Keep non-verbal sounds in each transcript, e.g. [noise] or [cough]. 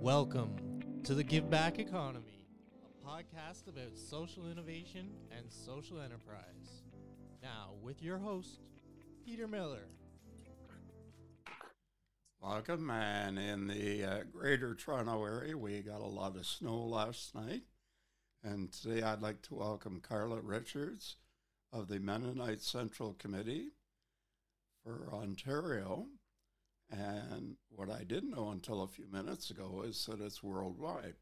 Welcome to the Give Back Economy, a podcast about social innovation and social enterprise. Now, with your host, Peter Miller. Welcome, and in the uh, greater Toronto area, we got a lot of snow last night. And today I'd like to welcome Karla Richards of the Mennonite Central Committee for Ontario. And what I didn't know until a few minutes ago is that it's worldwide,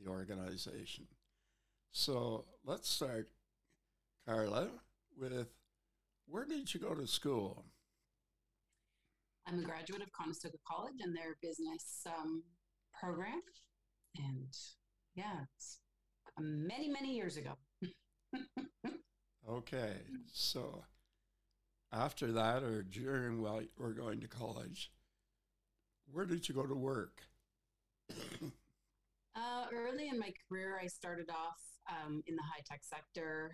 the organization. So let's start, Karla, with where did you go to school? I'm a graduate of Conestoga College and their business um, program. And yeah, it's many, many years ago. [laughs] okay. So after that, or during while you were going to college, where did you go to work? [coughs] uh, early in my career, I started off um, in the high tech sector,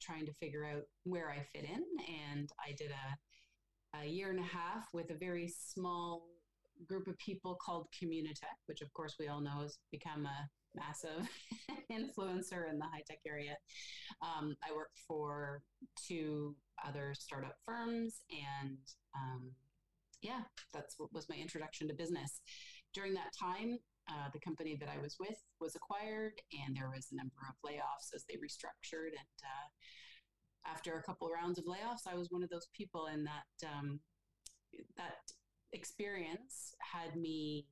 trying to figure out where I fit in. And I did a, a year and a half with a very small group of people called Communitech, which of course we all know has become a massive [laughs] influencer in the high tech area. Um, I worked for two other startup firms and um, yeah, that's what was my introduction to business. During that time, uh, the company that I was with was acquired, and there was a number of layoffs as they restructured. And uh, after a couple rounds of layoffs, I was one of those people, and that um, that experience had me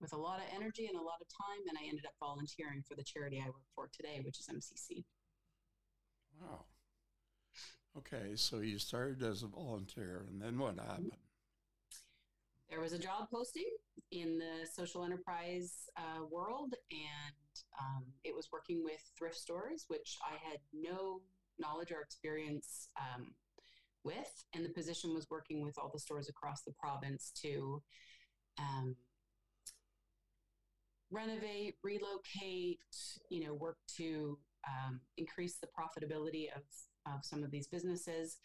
with a lot of energy and a lot of time, and I ended up volunteering for the charity I work for today, which is MCC. Wow. Okay, so you started as a volunteer, and then what happened? There was a job posting in the social enterprise uh, world, and um, it was working with thrift stores, which I had no knowledge or experience um, with. And the position was working with all the stores across the province to um, renovate, relocate, you know, work to um, increase the profitability of of some of these businesses.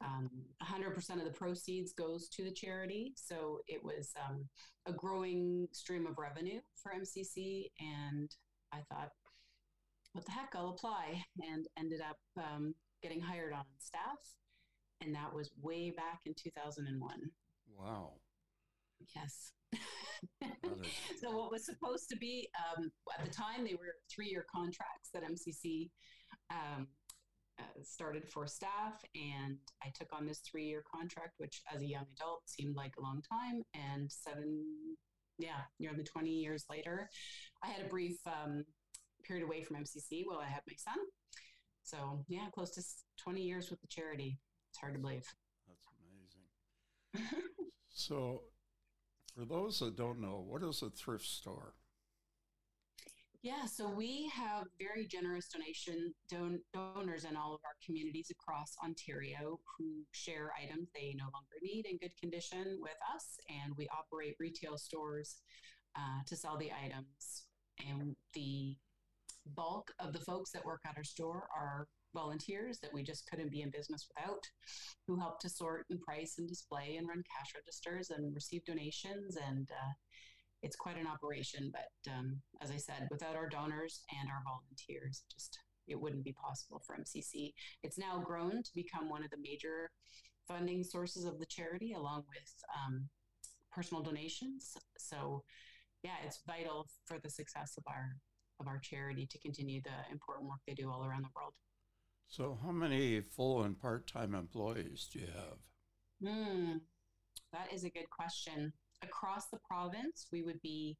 Um, 100% of the proceeds goes to the charity. So it was um, a growing stream of revenue for MCC. And I thought, what the heck, I'll apply. And ended up um, getting hired on staff. And that was way back in 2001. Wow. Yes. [laughs] so what was supposed to be um, at the time they were three-year contracts that MCC um, uh, started for staff and I took on this three year contract, which as a young adult seemed like a long time. And seven, yeah, nearly 20 years later, I had a brief um, period away from MCC while I had my son. So, yeah, close to 20 years with the charity. It's hard to believe. That's amazing. [laughs] so, for those that don't know, what is a thrift store? Yeah, so we have very generous donation don- donors in all of our communities across Ontario who share items they no longer need in good condition with us, and we operate retail stores uh, to sell the items. And the bulk of the folks that work at our store are volunteers that we just couldn't be in business without, who help to sort and price and display and run cash registers and receive donations and. Uh, it's quite an operation. But um, as I said, without our donors and our volunteers, just it wouldn't be possible for MCC. It's now grown to become one of the major funding sources of the charity, along with um, personal donations. So, yeah, it's vital for the success of our of our charity to continue the important work they do all around the world. So, how many full and part time employees do you have? Hmm, that is a good question across the province, we would be,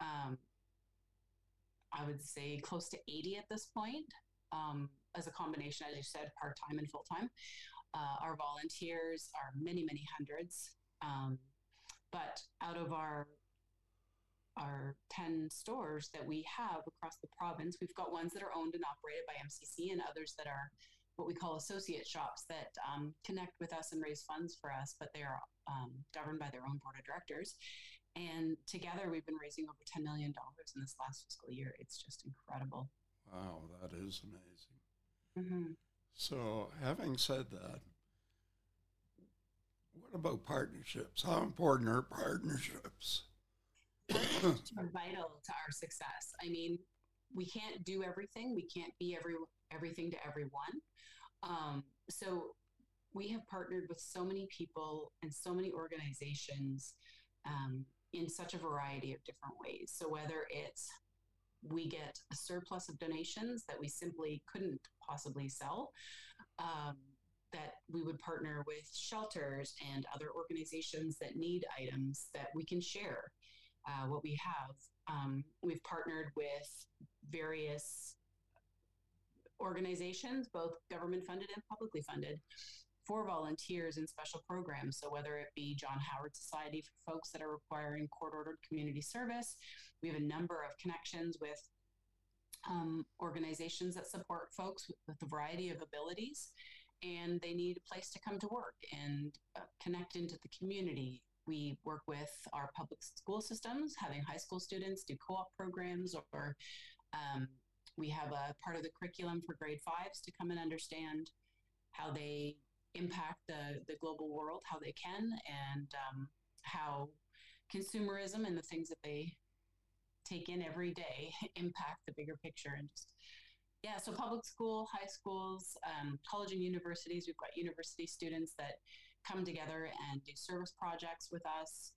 um, I would say, close to 80 at this point. Um, as a combination, as you said, part time and full time. Uh, our volunteers are many, many hundreds. Um, but out of our our 10 stores that we have across the province, we've got ones that are owned and operated by MCC and others that are what we call associate shops that um, connect with us and raise funds for us, but they are um, governed by their own board of directors. And together, we've been raising over $10 million in this last fiscal year. It's just incredible. Wow, that is amazing. Mm-hmm. So, having said that, what about partnerships? How important are partnerships? are vital to our success. I mean, we can't do everything. We can't be every everything to everyone. Um, so we have partnered with so many people and so many organizations um, in such a variety of different ways. So whether it's we get a surplus of donations that we simply couldn't possibly sell. Um, that we would partner with shelters and other organizations that need items that we can share uh, what we have. Um, we've partnered with various organizations, both government funded and publicly funded, for volunteers in special programs. So, whether it be John Howard Society for folks that are requiring court ordered community service, we have a number of connections with um, organizations that support folks with, with, a variety of abilities, and they need a place to come to work and uh, connect into the community. We work with our public school systems, having high school students do co op programs, or um, we have a part of the curriculum for grade fives to come and understand how they impact the, the global world, how they can, and um, how consumerism and the things that they take in every day [laughs] impact the bigger picture. And just yeah so public school high schools um, college and universities we've got university students that come together and do service projects with us.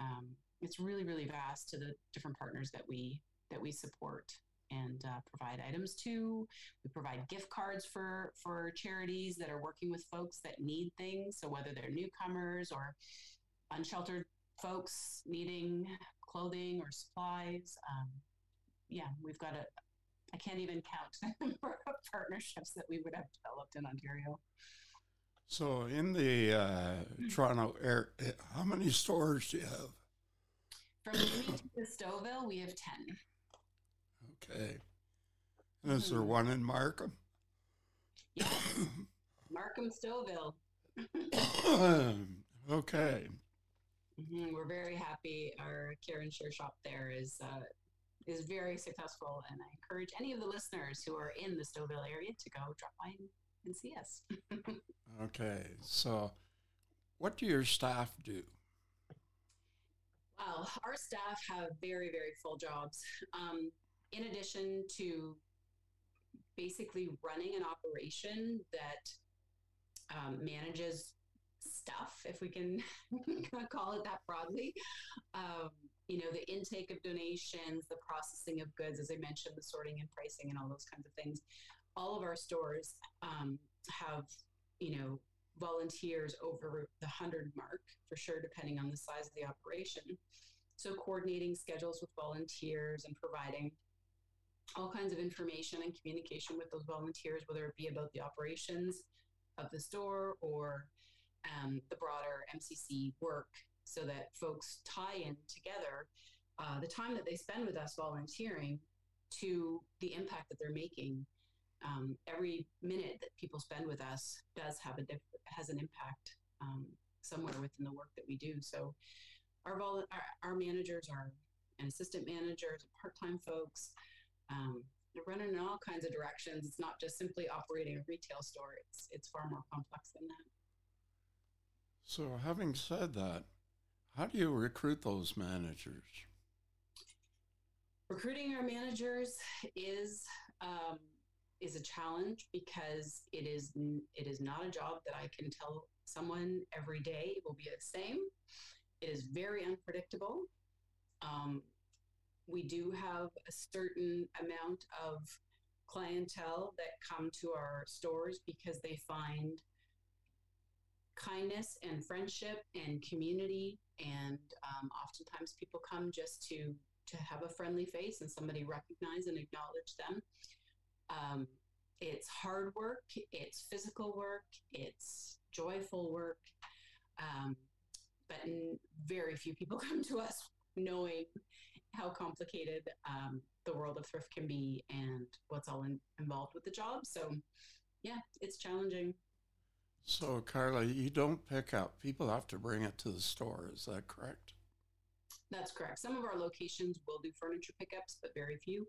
Um, it's really really vast to the different partners that we that we support and uh, provide items to we provide gift cards for for charities that are working with folks that need things so whether they're newcomers or unsheltered folks needing clothing or supplies. Um, yeah, we've got a, I can't even count [laughs] the number of partnerships that we would have developed in Ontario. So, in the uh, Toronto area, how many stores do you have? From Rimini to Stouffville, we have 10. Okay. And is there mm-hmm. one in Markham? Yes. Markham, Stouffville. [coughs] okay. Mm-hmm. We're very happy. Our care and share shop there is uh, is very successful, and I encourage any of the listeners who are in the Stouffville area to go drop by and see us. [laughs] okay, so what do your staff do? Well, our staff have very very full jobs. Um, in addition to basically running an operation that um, manages stuff, [laughs] if we can call it that broadly. Um, you know, the intake of donations, the processing of goods, as I mentioned, the sorting and pricing and all those kinds of things. All of our stores um, have, you know, volunteers over the 100 mark for sure, depending on the size of the operation. So, coordinating schedules with volunteers and providing all kinds of information and communication with those volunteers, whether it be about the operations of the store or um, the broader MCC work so that folks tie in together uh, the time that they spend with us volunteering to the impact that they're making. Um, every minute that people spend with us does have a diff- has an impact um, somewhere within the work that we do. So our, our, our managers are and assistant managers, and part-time folks. Um, they're running in all kinds of directions. It's not just simply operating a retail store. It's it's far more complex than that. So, having said that, how do you recruit those managers? Recruiting our managers is um, is a challenge because it is it is not a job that I can tell someone every day it will be the same. It is very unpredictable. Um, we do have a certain amount of clientele that come to our stores because they find kindness and friendship and community. And um, oftentimes people come just to to have a friendly face and somebody recognize and acknowledge them. Um, it's hard work, it's physical work, it's joyful work. Um, but very few people [laughs] come to us knowing how complicated um, the world of thrift can be and what's all in, involved with the job. So, yeah, it's challenging. So, Karla, you don't pick up. People have to bring it to the store. Is that correct? That's correct. Some of our locations will do furniture pickups, but very few.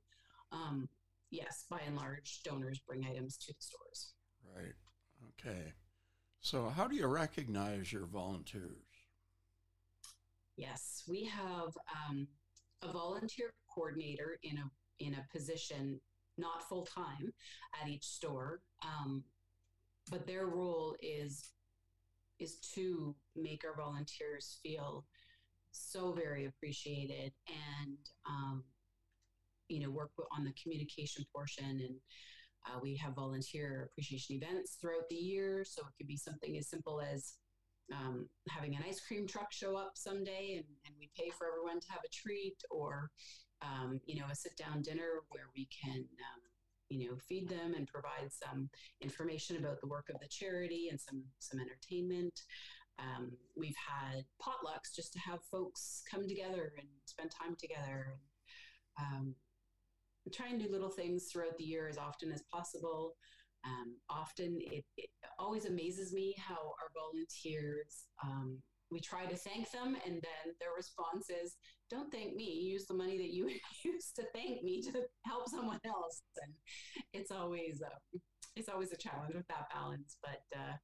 Um, yes, by and large, donors bring items to the stores. Right. Okay. So, how do you recognize your volunteers? Yes, we have um, a volunteer coordinator in a in a position not full time at each store, um, but their role is is to make our volunteers feel so very appreciated and um, you know work on the communication portion and uh, we have volunteer appreciation events throughout the year so it could be something as simple as um, having an ice cream truck show up someday and, and we pay for everyone to have a treat or um, you know a sit down dinner where we can um, you know feed them and provide some information about the work of the charity and some some entertainment. Um, we've had potlucks just to have folks come together and spend time together um, try and do little things throughout the year as often as possible um, often it, it, always amazes me how our volunteers um, we try to thank them and then their response is don't thank me. Use the money that you [laughs] use to thank me to help someone else. And it's always uh, it's always a challenge with that balance but uh,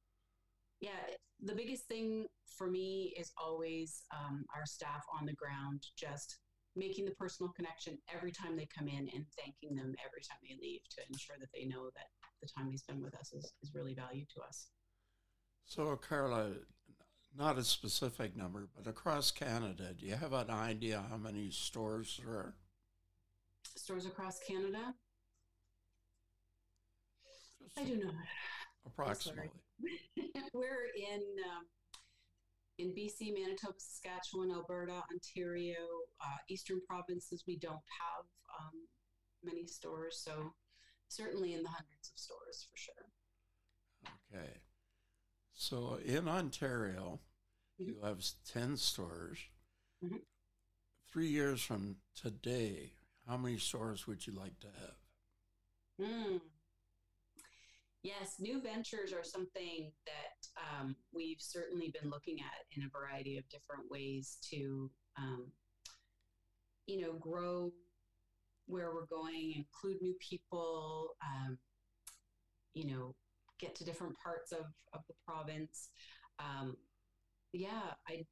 yeah the biggest thing for me is always um, our staff on the ground just making the personal connection every time they come in and thanking them every time they leave to ensure that they know that the time they spend with us is, is really valued to us so Karla not a specific number, but across Canada, do you have an idea how many stores there are? Stores across Canada? Just I do not. Approximately. [laughs] We're in um, in BC, Manitoba, Saskatchewan, Alberta, Ontario, uh, Eastern provinces. We don't have um, many stores, so certainly in the hundreds of stores for sure. Okay. So in Ontario, mm-hmm. you have 10 stores. Mm-hmm. Three years from today, how many stores would you like to have? Mm. Yes, new ventures are something that um, we've certainly been looking at in a variety of different ways to, um, you know, grow where we're going, include new people, um, you know, get to different parts of, of the province. Um, yeah, I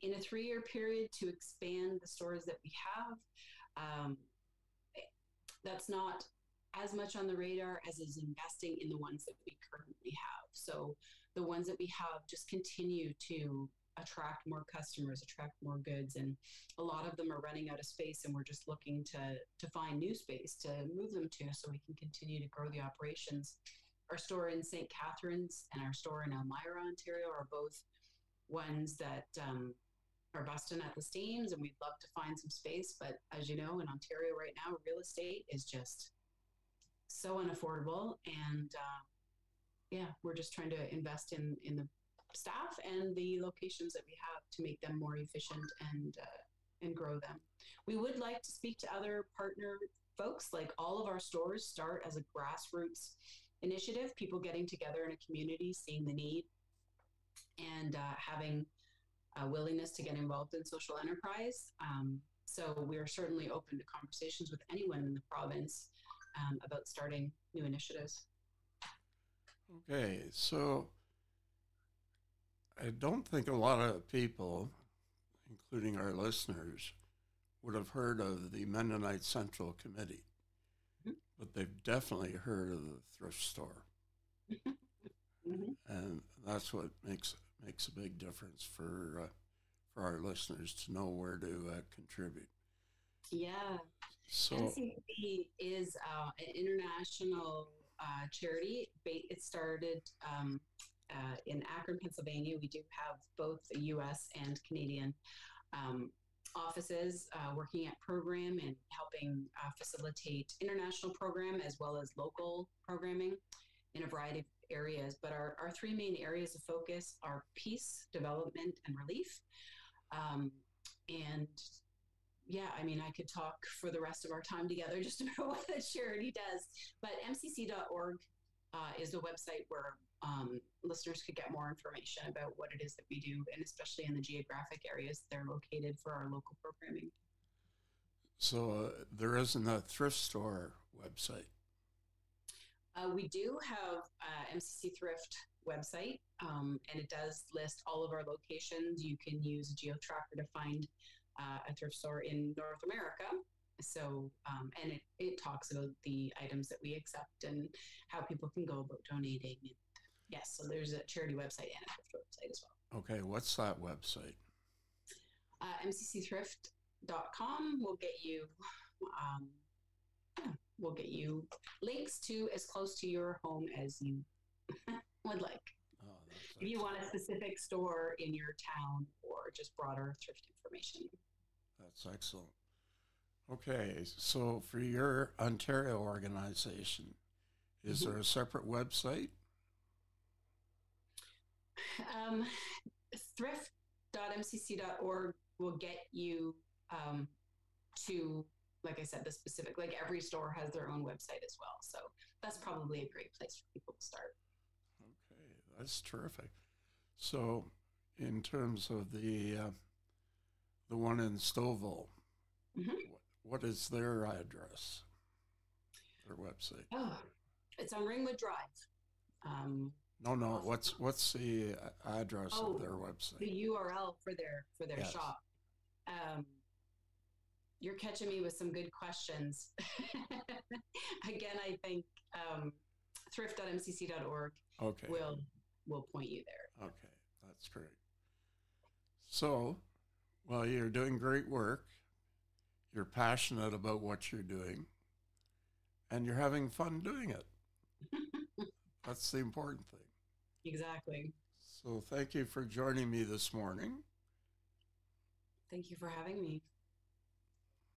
in a three year period to expand the stores that we have. Um, that's not as much on the radar as is investing in the ones that we currently have. So the ones that we have just continue to attract more customers, attract more goods, and a lot of them are running out of space, and we're just looking to to find new space to move them to, so we can continue to grow the operations our store in St. Catharines and our store in Elmira, Ontario are both ones that um, are busting at the seams, and we'd love to find some space. But as you know, in Ontario right now, real estate is just so unaffordable, and uh, yeah, we're just trying to invest in in the staff and the locations that we have to make them more efficient and uh, and grow them. We would like to speak to other partner folks. Like all of our stores start as a grassroots initiative, people getting together in a community, seeing the need, and uh, having a willingness to get involved in social enterprise. Um, so we're certainly open to conversations with anyone in the province um, about starting new initiatives. Okay, so I don't think a lot of people, including our listeners, would have heard of the Mennonite Central Committee but they've definitely heard of the thrift store. mm-hmm. And that's what makes makes a big difference for uh, for our listeners to know where to uh, contribute. Yeah. So MCC is uh, an international uh, charity. It started um, uh, in Akron, Pennsylvania. We do have both the U.S. and Canadian um, offices uh, working at program and helping uh, facilitate international program as well as local programming in a variety of areas. But our, our three main areas of focus are peace, development, and relief. Um, and yeah, I mean, I could talk for the rest of our time together [laughs] just about what the charity does. But mcc.org uh, is the website where um, listeners could get more information about what it is that we do, and especially in the geographic areas they're located for our local programming. So uh, there isn't a thrift store website. Uh, we do have a MCC Thrift website, um, and it does list all of our locations. You can use a geo tracker to find uh, a thrift store in North America. So, um, and it, it talks about the items that we accept and how people can go about donating. And yes, so there's a charity website and a thrift website as well. Okay, what's that website? Uh, mccthrift.com will get you, um, yeah, will get you links to as close to your home as you [laughs] would like. Oh, that's If you want a specific store in your town or just broader thrift information. That's excellent. Okay, so for your Ontario organization, is Mhm. there a separate website? Um, thrift.mcc.org will get you um, to, like I said, the specific, like every store has their own website as well. So that's probably a great place for people to start. Okay, that's terrific. So, in terms of the uh, the one in Stouffville, Mhm. what, what is their address? Their website? Oh, it's on Ringwood Drive. Um, No, no. What's what's the uh, address Oh, of their website? the? URL for their for their Yes. shop. Um, you're catching me with some good questions. [laughs] Again, I think um, thrift.mcc.org Okay. will will point you there. Okay, that's great. So, well, you're doing great work. You're passionate about what you're doing, and you're having fun doing it. [laughs] That's the important thing. Exactly. So, thank you for joining me this morning. Thank you for having me.